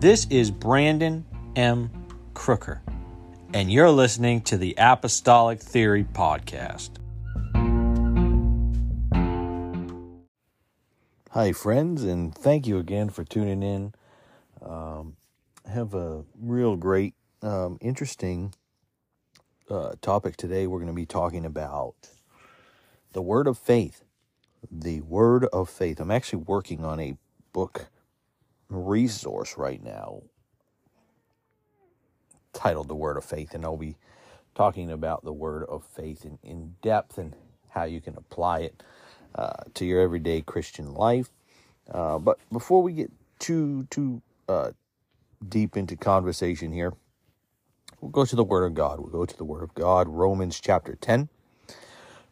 This is Brandon M. Crooker, and you're listening to the Apostolic Theory Podcast. Hi, friends, and thank you again for tuning in. Um, have a real great, um, interesting uh, topic today. We're going to be talking about the Word of Faith. The Word of Faith. I'm actually working on a book resource right now titled The Word of Faith, and I'll be talking about the Word of Faith in, in depth and how you can apply it uh, to your everyday Christian life. Uh, but before we get too too uh, deep into conversation here, we'll go to the Word of God. We'll go to the Word of God, Romans chapter 10.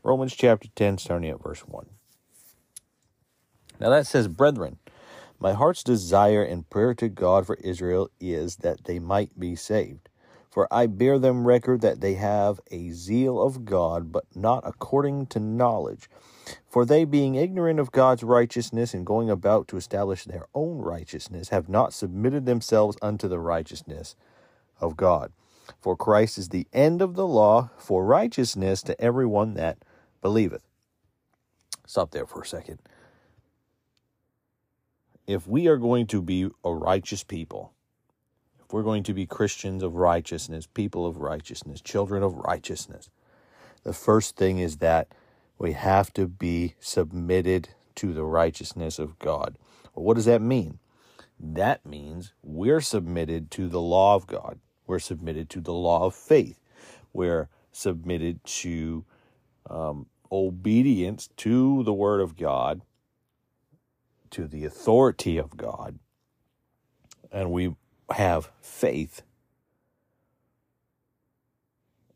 Romans chapter 10, starting at verse 1. Now that says, Brethren, my heart's desire and prayer to God for Israel is that they might be saved. For I bear them record that they have a zeal of God, but not according to knowledge. For they, being ignorant of God's righteousness and going about to establish their own righteousness, have not submitted themselves unto the righteousness of God. For Christ is the end of the law for righteousness to everyone that believeth. Stop there for a second if we are going to be a righteous people, if we're going to be Christians of righteousness, people of righteousness, children of righteousness, the first thing is that we have to be submitted to the righteousness of God. Well, what does that mean? That means we're submitted to the law of God. We're submitted to the law of faith. We're submitted to um, obedience to the Word of God to the authority of God and we have faith.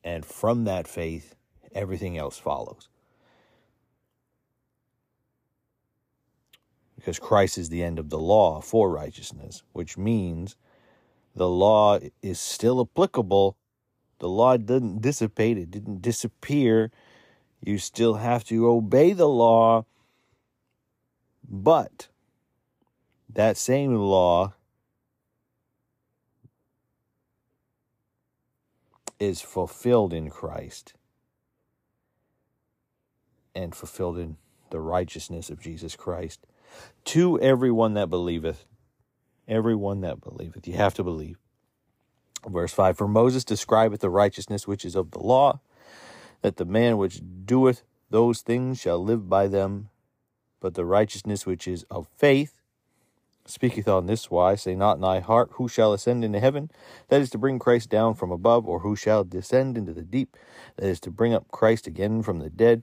And from that faith, everything else follows. Because Christ is the end of the law for righteousness, which means the law is still applicable. The law didn't dissipate, it didn't disappear. You still have to obey the law but that same law is fulfilled in Christ and fulfilled in the righteousness of Jesus Christ to everyone that believeth. Everyone that believeth. You have to believe. Verse 5 For Moses describeth the righteousness which is of the law, that the man which doeth those things shall live by them but the righteousness which is of faith speaketh on this wise, say not in thy heart, Who shall ascend into heaven? That is to bring Christ down from above, or who shall descend into the deep? That is to bring up Christ again from the dead.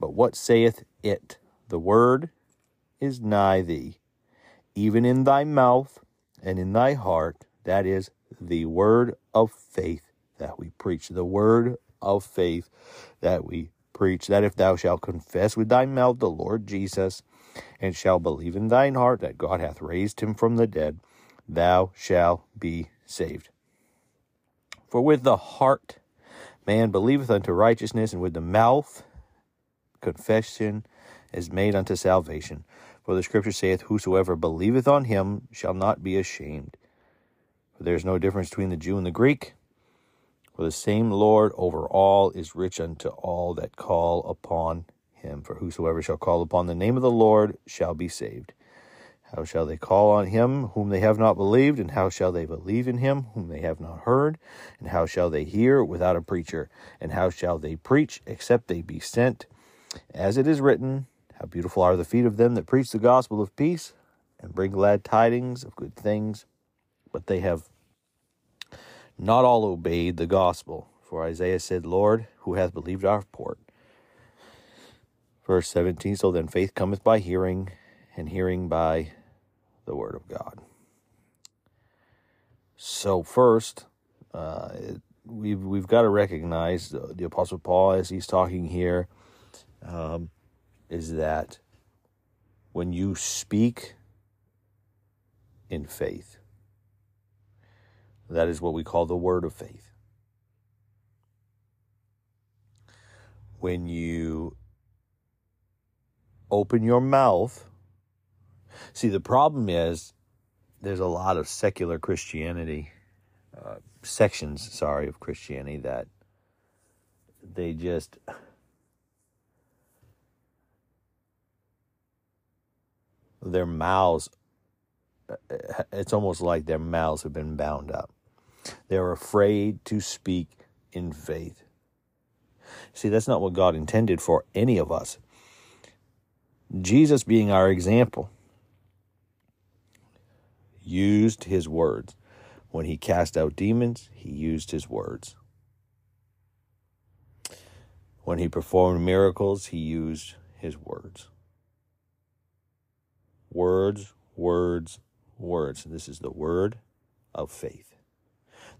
But what saith it? The word is nigh thee, even in thy mouth and in thy heart. That is the word of faith that we preach. The word of faith that we preach that if thou shalt confess with thy mouth the Lord Jesus, and shalt believe in thine heart that God hath raised him from the dead, thou shalt be saved. For with the heart man believeth unto righteousness, and with the mouth confession is made unto salvation. For the scripture saith, Whosoever believeth on him shall not be ashamed. For there is no difference between the Jew and the Greek for the same Lord over all is rich unto all that call upon him. For whosoever shall call upon the name of the Lord shall be saved. How shall they call on him whom they have not believed? And how shall they believe in him whom they have not heard? And how shall they hear without a preacher? And how shall they preach except they be sent? As it is written, How beautiful are the feet of them that preach the gospel of peace and bring glad tidings of good things. But they have not all obeyed the gospel. For Isaiah said, Lord, who hath believed our report? Verse 17 So then faith cometh by hearing, and hearing by the word of God. So, first, uh, we've, we've got to recognize the, the, Apostle Paul, as he's talking here, um, is that when you speak in faith, that is what we call the word of faith. When you open your mouth, see, the problem is there's a lot of secular Christianity, uh, sections, sorry, of Christianity that they just their mouths it's almost like their mouths have been bound up they're afraid to speak in faith see that's not what god intended for any of us jesus being our example used his words when he cast out demons he used his words when he performed miracles, he used his words. Words, words, words. This is the word of faith.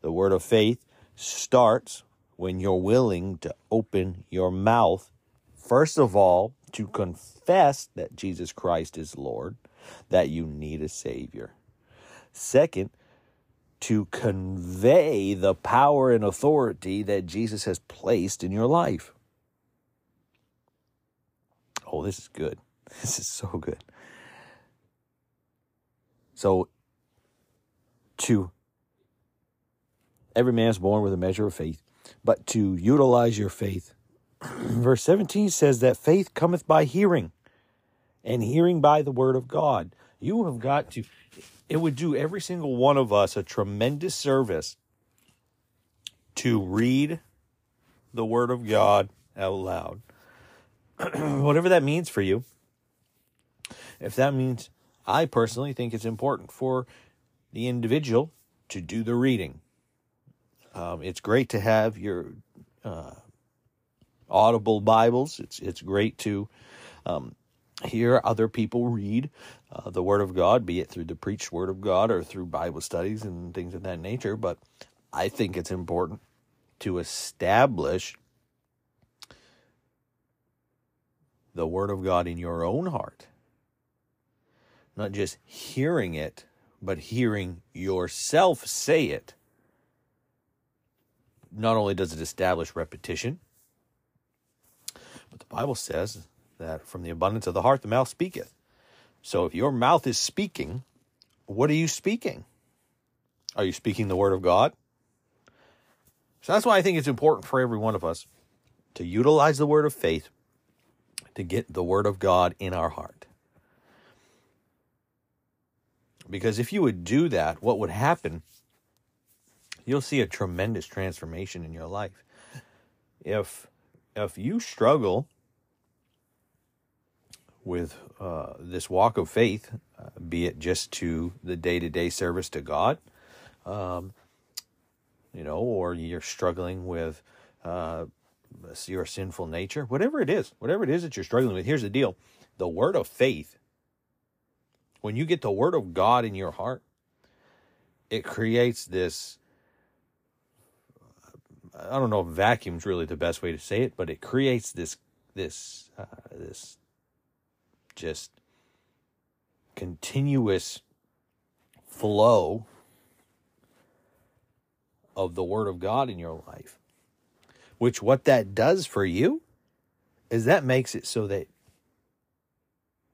The word of faith starts when you're willing to open your mouth, first of all, to confess that Jesus Christ is Lord, that you need a Savior. Second, to convey the power and authority that Jesus has placed in your life oh, this is good. This is so good. So, to every man is born with a measure of faith, but to utilize your faith. Verse 17 says that faith cometh by hearing, and hearing by the word of God. You have got to, it would do every single one of us a tremendous service to read the word of God out loud. whatever that means for you. If that means, I personally think it's important for the individual to do the reading. Um, it's great to have your uh, audible Bibles. It's it's great to um, hear other people read uh, the Word of God, be it through the preached Word of God or through Bible studies and things of that nature. But I think it's important to establish the Word of God in your own heart. Not just hearing it, but hearing yourself say it. Not only does it establish repetition, but the Bible says that from the abundance of the heart the mouth speaketh. So if your mouth is speaking, what are you speaking? Are you speaking the Word of God? So that's why I think it's important for every one of us to utilize the word of faith to get the Word of God in our heart. Because if you would do that, what would happen? You'll see a tremendous transformation in your life. If if you struggle with uh, this walk of faith, uh, be it just to the day to day service to God, um, you know, or you're struggling with uh, your sinful nature, whatever it is, whatever it is that you're struggling with, here's the deal the word of faith, when you get the word of God in your heart, it creates this. I don't know if vacuum's really the best way to say it, but it creates this this uh, this just continuous flow of the word of God in your life. Which, what that does for you is that makes it so that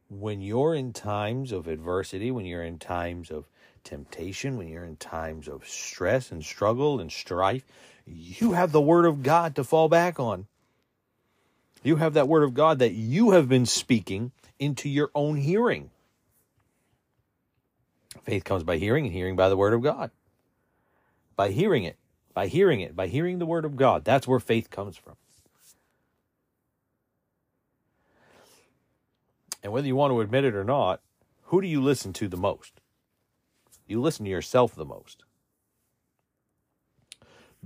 when you're in times of adversity, when you're in times of temptation, when you're in times of stress and struggle and strife, you have the Word of God to fall back on. You have that Word of God that you have been speaking into your own hearing. Faith comes by hearing, and hearing by the Word of God. By hearing it by hearing it, by hearing the word of God. That's where faith comes from. And whether you want to admit it or not, who do you listen to the most? You listen to yourself the most.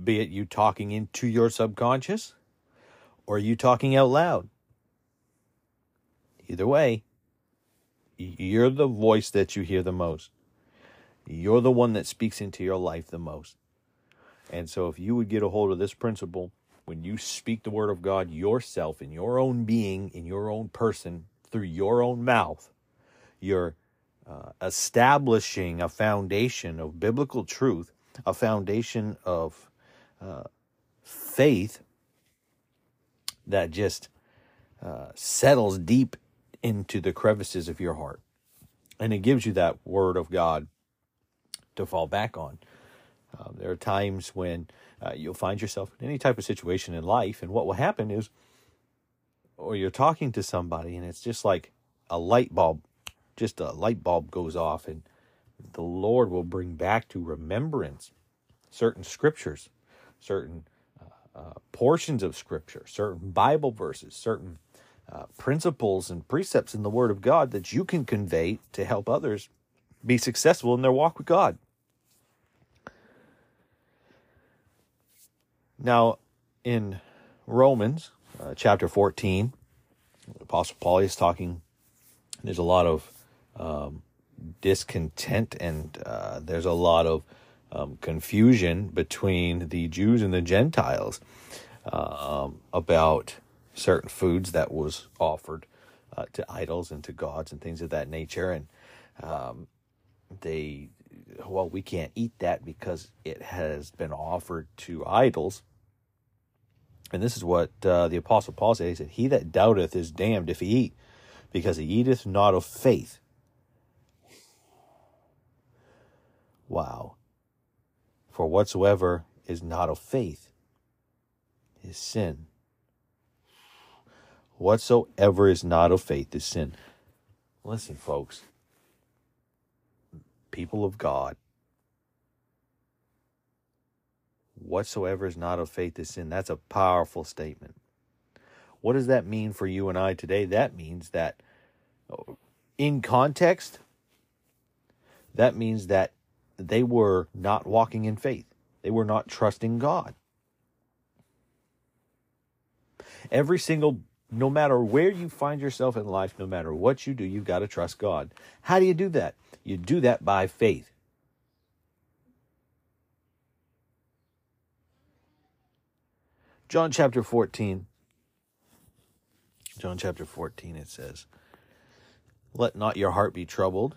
Be it you talking into your subconscious or you talking out loud. Either way, you're the voice that you hear the most. You're the one that speaks into your life the most. And so, if you would get a hold of this principle, when you speak the word of God yourself, in your own being, in your own person, through your own mouth, you're uh, establishing a foundation of biblical truth, a foundation of uh, faith that just uh, settles deep into the crevices of your heart. And it gives you that word of God to fall back on. Um, there are times when uh, you'll find yourself in any type of situation in life, and what will happen is, or you're talking to somebody, and it's just like a light bulb, just a light bulb goes off, and the Lord will bring back to remembrance certain scriptures, certain uh, uh, portions of scripture, certain Bible verses, certain uh, principles and precepts in the Word of God that you can convey to help others be successful in their walk with God. Now, in Romans uh, chapter 14, Apostle Paul is talking, there's a lot of um, discontent and uh, there's a lot of um, confusion between the Jews and the Gentiles um, about certain foods that was offered uh, to idols and to gods and things of that nature. And um, they, well, we can't eat that because it has been offered to idols. And this is what uh, the Apostle Paul said. He said, He that doubteth is damned if he eat, because he eateth not of faith. Wow. For whatsoever is not of faith is sin. Whatsoever is not of faith is sin. Listen, folks, people of God, whatsoever is not of faith is sin. That's a powerful statement. What does that mean for you and I today? That means that oh, in context, that means that they were not walking in faith. They were not trusting God. Every single no matter where you find yourself in life, no matter what you do, you've got to trust God. How do you do that? You do that by faith. John chapter 14. John chapter 14, it says, Let not your heart be troubled.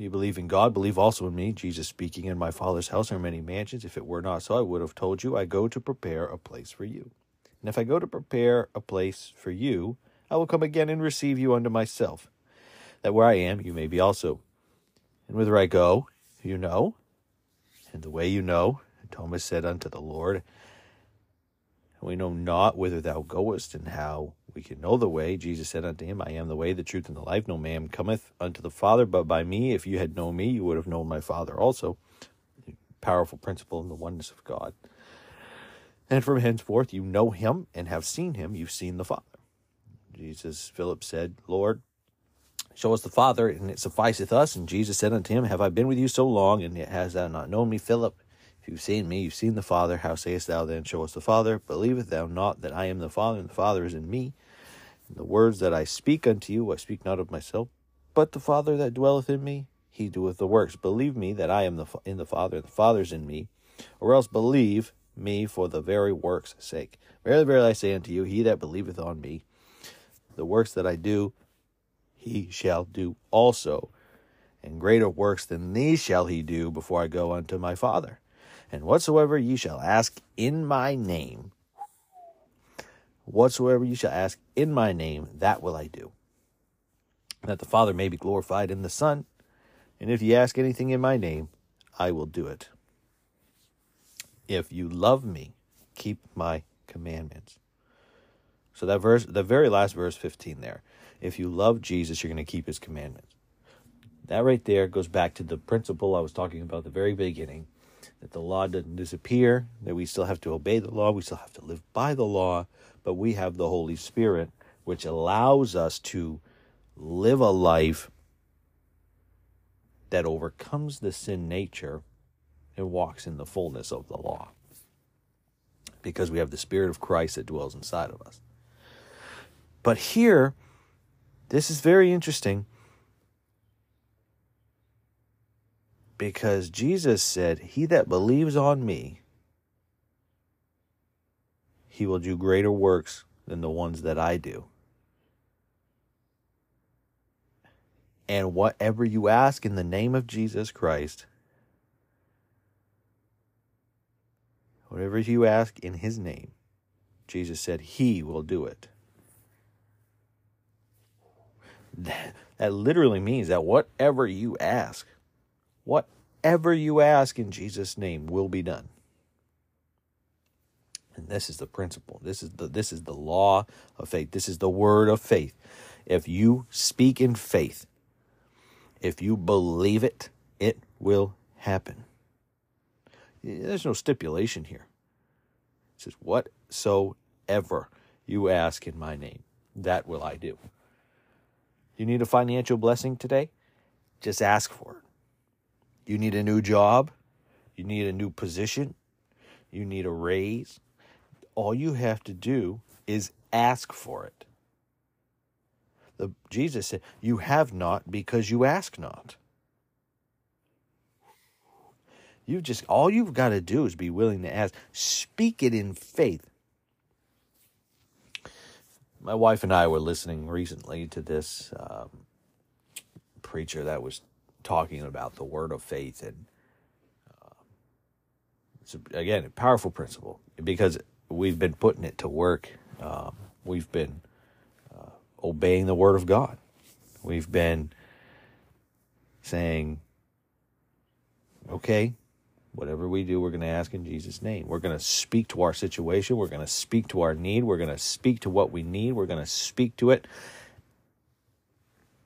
You believe in God, believe also in me. Jesus speaking, In my Father's house are many mansions. If it were not so, I would have told you, I go to prepare a place for you. And if I go to prepare a place for you, I will come again and receive you unto myself, that where I am, you may be also. And whither I go, you know, and the way you know. Thomas said unto the Lord, We know not whither thou goest, and how we can know the way. Jesus said unto him, I am the way, the truth, and the life. No man cometh unto the Father but by me. If you had known me, you would have known my Father also. Powerful principle in the oneness of God. And from henceforth you know him and have seen him, you've seen the Father. Jesus, Philip said, Lord, show us the Father, and it sufficeth us. And Jesus said unto him, Have I been with you so long, and yet hast thou not known me, Philip? You've seen me, you've seen the Father. How sayest thou then, Show us the Father? Believest thou not that I am the Father, and the Father is in me? And the words that I speak unto you, I speak not of myself, but the Father that dwelleth in me, he doeth the works. Believe me that I am the, in the Father, and the Father is in me, or else believe me for the very works' sake. Verily, verily, I say unto you, he that believeth on me, the works that I do, he shall do also. And greater works than these shall he do before I go unto my Father. And whatsoever ye shall ask in my name, whatsoever ye shall ask in my name, that will I do. That the Father may be glorified in the Son. And if ye ask anything in my name, I will do it. If you love me, keep my commandments. So that verse, the very last verse 15 there. If you love Jesus, you're going to keep his commandments. That right there goes back to the principle I was talking about the very beginning that the law doesn't disappear, that we still have to obey the law, we still have to live by the law, but we have the Holy Spirit, which allows us to live a life that overcomes the sin nature and walks in the fullness of the law. Because we have the Spirit of Christ that dwells inside of us. But here, this is very interesting because Jesus said, He that believes on me, he will do greater works than the ones that I do. And whatever you ask in the name of Jesus Christ, Whatever you ask in his name, Jesus said he will do it. That, that literally means that whatever you ask, whatever you ask in Jesus' name will be done. And this is the principle. This is the this is the law of faith. This is the word of faith. If you speak in faith, if you believe it, it will happen. There's no stipulation here. It says, Whatsoever you ask in my name, that will I do. You need a financial blessing today? Just ask for it. You need a new job? You need a new position? You need a raise? All you have to do is ask for it. The, Jesus said, You have not because you ask not. You just, all you've got to do is be willing to ask. Speak it in faith. My wife and I were listening recently to this um, preacher that was talking about the word of faith. And uh, it's, again, a powerful principle because we've been putting it to work. Um, we've been uh, obeying the word of God. We've been saying, okay, whatever we do, we're going to ask in Jesus' name. We're going to speak to our situation. We're going to speak to our need. We're going to speak to what we need. We're going to speak to it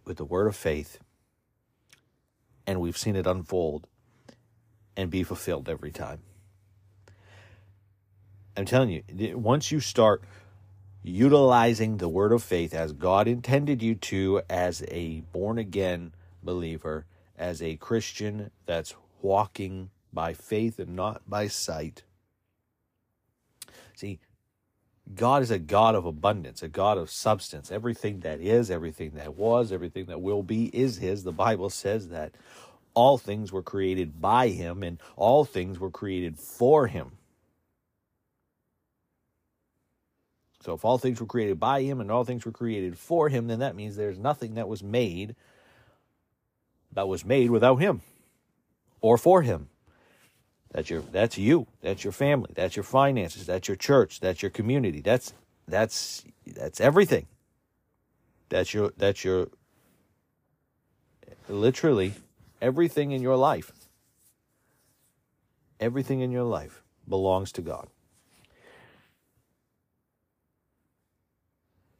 with the word of faith. And we've seen it unfold and be fulfilled every time. I'm telling you, once you start utilizing the word of faith as God intended you to, as a born again believer, as a Christian that's walking by faith and not by sight. See, God is a God of abundance, a God of substance. Everything that is, everything that was, everything that will be is His. The Bible says that all things were created by Him and all things were created for Him. So if all things were created by Him and all things were created for Him, then that means there's nothing that was made that was made without Him or for Him. That's your that's you. That's your family. That's your finances. That's your church. That's your community. That's that's that's everything. That's your that's your literally everything in your life. Everything in your life belongs to God.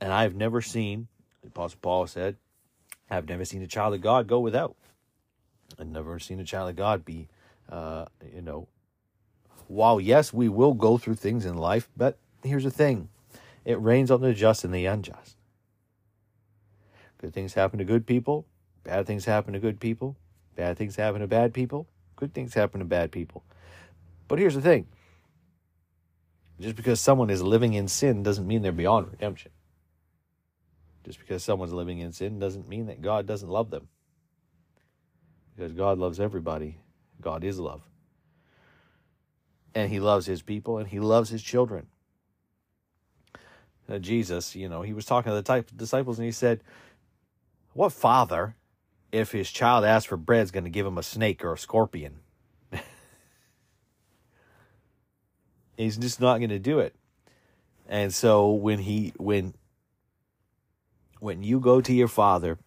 And I've never seen, Apostle Paul said, I've never seen a child of God go without. I've never seen a child of God be uh, you know, while yes, we will go through things in life, but here's the thing it rains on the just and the unjust. Good things happen to good people, bad things happen to good people, bad things happen to bad people, good things happen to bad people. But here's the thing just because someone is living in sin doesn't mean they're beyond redemption. Just because someone's living in sin doesn't mean that God doesn't love them. Because God loves everybody God is love. And he loves his people and he loves his children. Uh, Jesus, you know, he was talking to the type disciples and he said, What father, if his child asks for bread, is going to give him a snake or a scorpion? He's just not going to do it. And so when he when when you go to your father,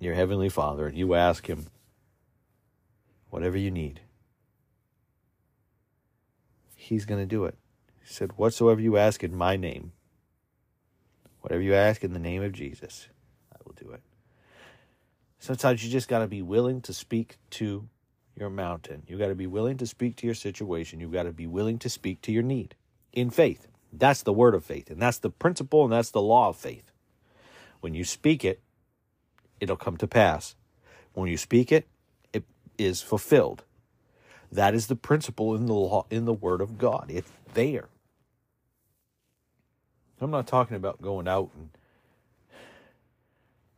your heavenly father, and you ask him, whatever you need. He's going to do it. He said, Whatsoever you ask in my name, whatever you ask in the name of Jesus, I will do it. Sometimes you just got to be willing to speak to your mountain. You got to be willing to speak to your situation. You've got to be willing to speak to your need in faith. That's the word of faith, and that's the principle, and that's the law of faith. When you speak it, it'll come to pass. When you speak it, is fulfilled. That is the principle in the law in the word of God. It's there. I'm not talking about going out and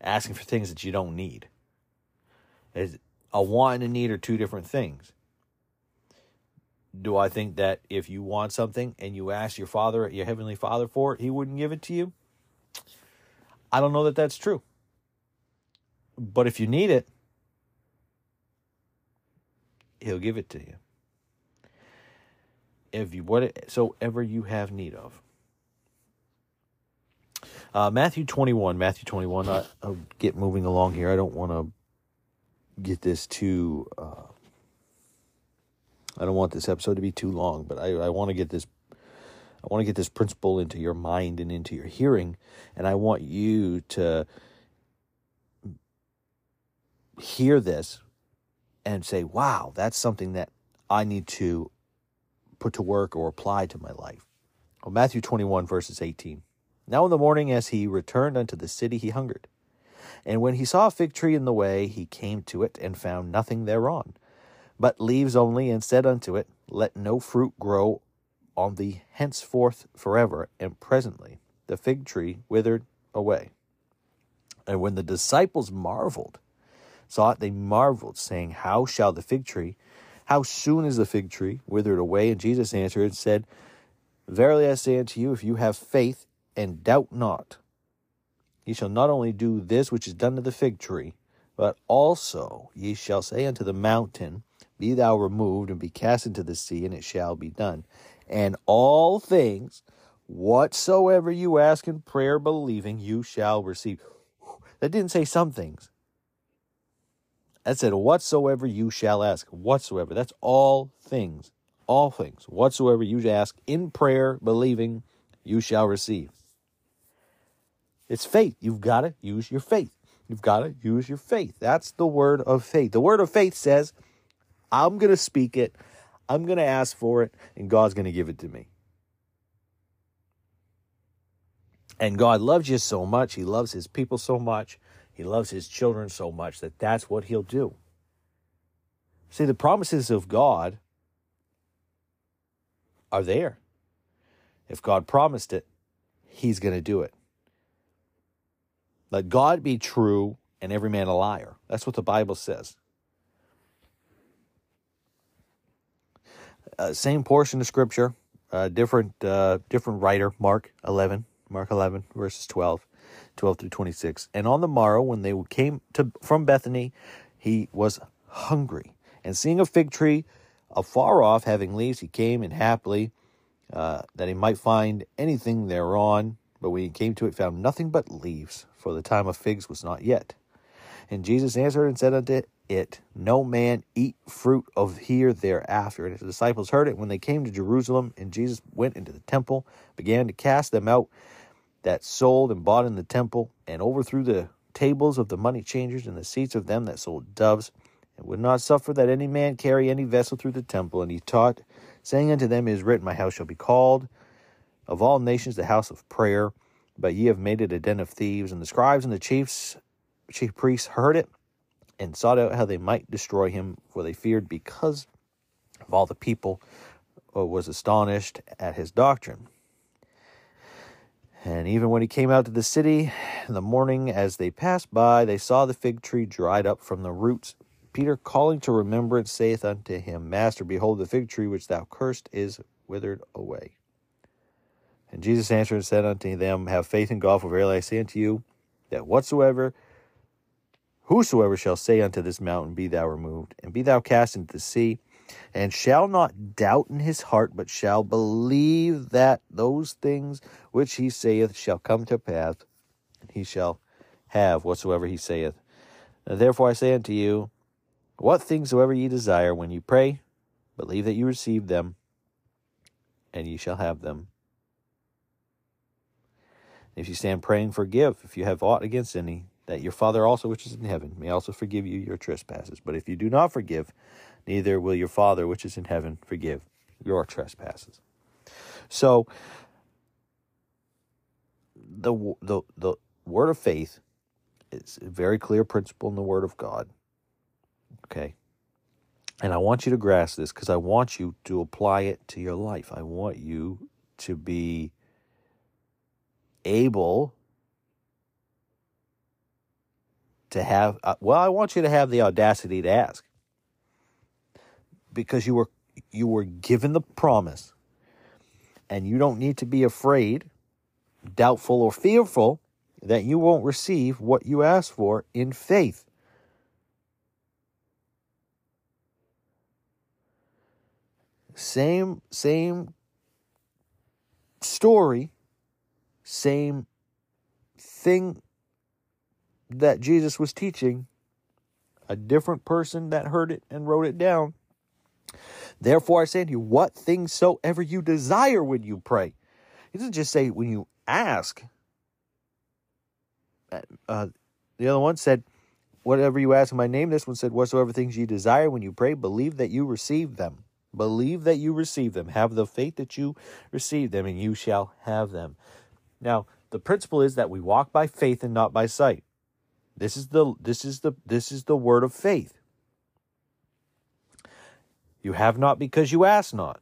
asking for things that you don't need. As a want and a need are two different things. Do I think that if you want something and you ask your father, your heavenly father for it, he wouldn't give it to you? I don't know that that's true. But if you need it, he'll give it to you. If you whatsoever you have need of. Uh, Matthew 21, Matthew 21. I, will get moving along here. I don't want to get this too uh, I don't want this episode to be too long, but I, I want to get this I want to get this principle into your mind and into your hearing, and I want you to hear this and say, wow, that's something that I need to put to work or apply to my life. Well, Matthew 21, verses 18. Now in the morning, as he returned unto the city, he hungered. And when he saw a fig tree in the way, he came to it and found nothing thereon, but leaves only, and said unto it, Let no fruit grow on thee henceforth forever. And presently the fig tree withered away. And when the disciples marveled, saw it, they marveled, saying, How shall the fig tree, how soon is the fig tree withered away? And Jesus answered and said, Verily I say unto you, if you have faith and doubt not, ye shall not only do this which is done to the fig tree, but also ye shall say unto the mountain, Be thou removed and be cast into the sea, and it shall be done. And all things whatsoever you ask in prayer, believing, you shall receive. That didn't say some things. That said, whatsoever you shall ask. Whatsoever. That's all things. All things. Whatsoever you ask in prayer, believing, you shall receive. It's faith. You've got to use your faith. You've got to use your faith. That's the word of faith. The word of faith says, I'm going to speak it, I'm going to ask for it, and God's going to give it to me. And God loves you so much. He loves his people so much he loves his children so much that that's what he'll do. See, the promises of God are there. If God promised it, he's going to do it. Let God be true and every man a liar. That's what the Bible says. Uh, same portion of scripture, uh, different uh, different writer, Mark 11, Mark 11 verses 12. 12 through 26. And on the morrow, when they came to, from Bethany, he was hungry. And seeing a fig tree afar off, having leaves, he came and happily uh, that he might find anything thereon. But when he came to it, found nothing but leaves, for the time of figs was not yet. And Jesus answered and said unto it, No man eat fruit of here thereafter. And his disciples heard it when they came to Jerusalem, and Jesus went into the temple, began to cast them out that sold and bought in the temple, and overthrew the tables of the money changers and the seats of them that sold doves, and would not suffer that any man carry any vessel through the temple. And he taught, saying unto them, It is written, My house shall be called of all nations the house of prayer, but ye have made it a den of thieves. And the scribes and the chiefs, chief priests heard it, and sought out how they might destroy him, for they feared because of all the people uh, was astonished at his doctrine. And even when he came out to the city in the morning, as they passed by, they saw the fig tree dried up from the roots. Peter, calling to remembrance, saith unto him, Master, behold, the fig tree which thou cursed is withered away. And Jesus answered and said unto them, Have faith in God, for verily I say unto you, that whatsoever, whosoever shall say unto this mountain, Be thou removed, and be thou cast into the sea, and shall not doubt in his heart, but shall believe that those things which he saith shall come to pass, and he shall have whatsoever he saith. Therefore I say unto you, what things soever ye desire when ye pray, believe that you receive them, and ye shall have them. If you stand praying, forgive if you have aught against any, that your Father also which is in heaven may also forgive you your trespasses. But if you do not forgive, neither will your Father which is in heaven forgive your trespasses. So the the the word of faith is a very clear principle in the word of God. Okay. And I want you to grasp this because I want you to apply it to your life. I want you to be able to have, uh, well, I want you to have the audacity to ask because you were you were given the promise and you don't need to be afraid doubtful or fearful that you won't receive what you ask for in faith. Same same story same thing that Jesus was teaching. A different person that heard it and wrote it down Therefore, I say to you, what things soever you desire when you pray. He doesn't just say when you ask. Uh, the other one said, whatever you ask in my name. This one said, whatsoever things you desire when you pray, believe that you receive them. Believe that you receive them. Have the faith that you receive them, and you shall have them. Now, the principle is that we walk by faith and not by sight. This is the this is the this is the word of faith. You have not because you ask not.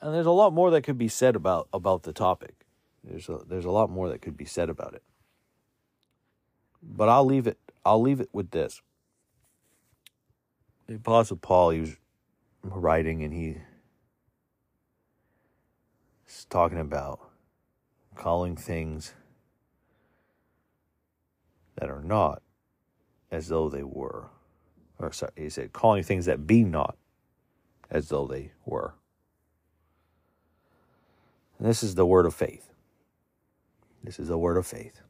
And there's a lot more that could be said about about the topic. There's a, there's a lot more that could be said about it. But I'll leave it I'll leave it with this. The Apostle Paul, he was writing and he talking about calling things that are not as though they were. Or sorry, he said, calling things that be not as though they were. And this is the word of faith. This is the word of faith.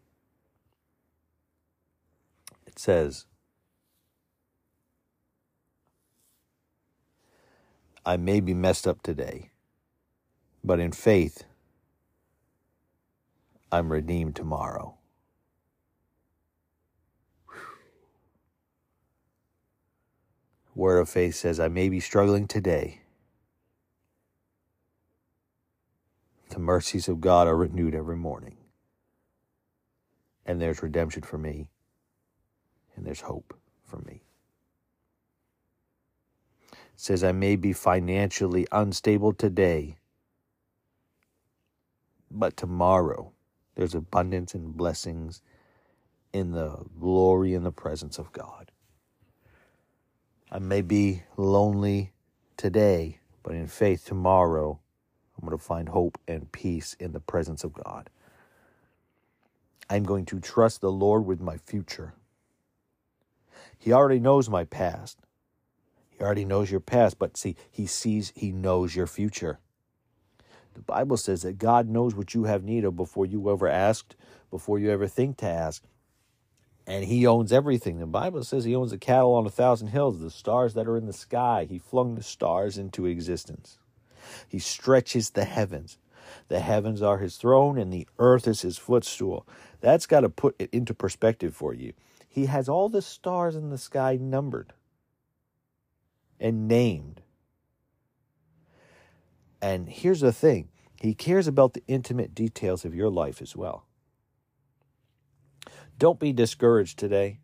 It says, I may be messed up today, but in faith, I'm redeemed tomorrow. Word of faith says, I may be struggling today. The mercies of God are renewed every morning. And there's redemption for me, and there's hope for me. It says, I may be financially unstable today, but tomorrow there's abundance and blessings in the glory and the presence of God. I may be lonely today, but in faith tomorrow, I'm going to find hope and peace in the presence of God. I'm going to trust the Lord with my future. He already knows my past. He already knows your past, but see, He sees, He knows your future. The Bible says that God knows what you have need of before you ever asked, before you ever think to ask and he owns everything. The Bible says he owns the cattle on a thousand hills, the stars that are in the sky. He flung the stars into existence. He stretches the heavens. The heavens are his throne and the earth is his footstool. That's got to put it into perspective for you. He has all the stars in the sky numbered and named. And here's the thing He cares about the intimate details of your life as well. Don't be discouraged today.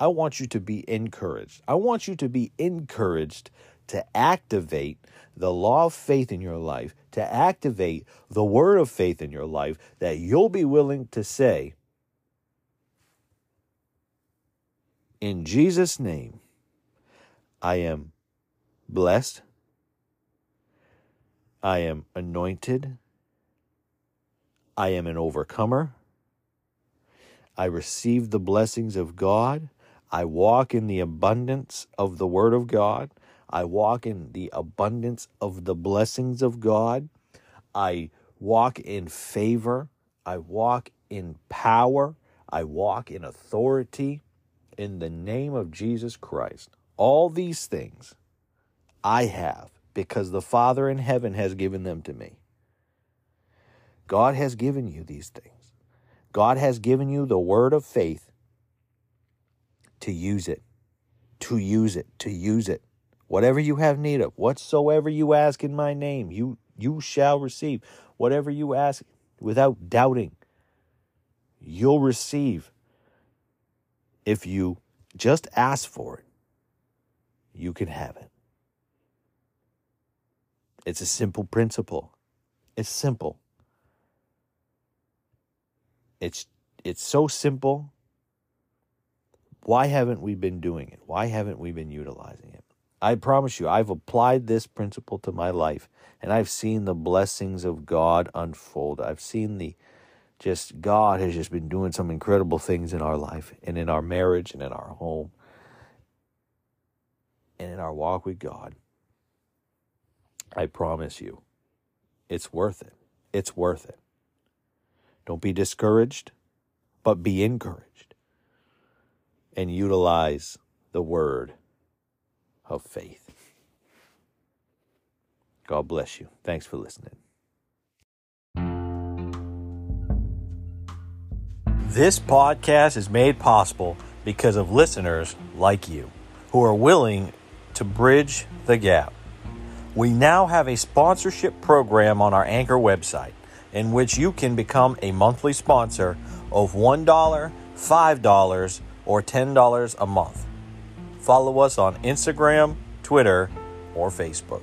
I want you to be encouraged. I want you to be encouraged to activate the law of faith in your life, to activate the word of faith in your life, that you'll be willing to say, In Jesus' name, I am blessed, I am anointed, I am an overcomer. I receive the blessings of God. I walk in the abundance of the Word of God. I walk in the abundance of the blessings of God. I walk in favor. I walk in power. I walk in authority in the name of Jesus Christ. All these things I have because the Father in heaven has given them to me. God has given you these things. God has given you the word of faith to use it, to use it, to use it. Whatever you have need of, whatsoever you ask in my name, you you shall receive. Whatever you ask without doubting, you'll receive. If you just ask for it, you can have it. It's a simple principle. It's simple. It's it's so simple. Why haven't we been doing it? Why haven't we been utilizing it? I promise you, I've applied this principle to my life and I've seen the blessings of God unfold. I've seen the just God has just been doing some incredible things in our life and in our marriage and in our home and in our walk with God. I promise you, it's worth it. It's worth it. Don't be discouraged. but be encouraged and utilize the word of faith. God bless you. Thanks for listening. This podcast is made possible because of listeners like you who are willing to bridge the gap. We now have a sponsorship program on our Anchor website in which you can become a monthly sponsor of $1, $5, or $10 a month. Follow us on Instagram, Twitter, or Facebook.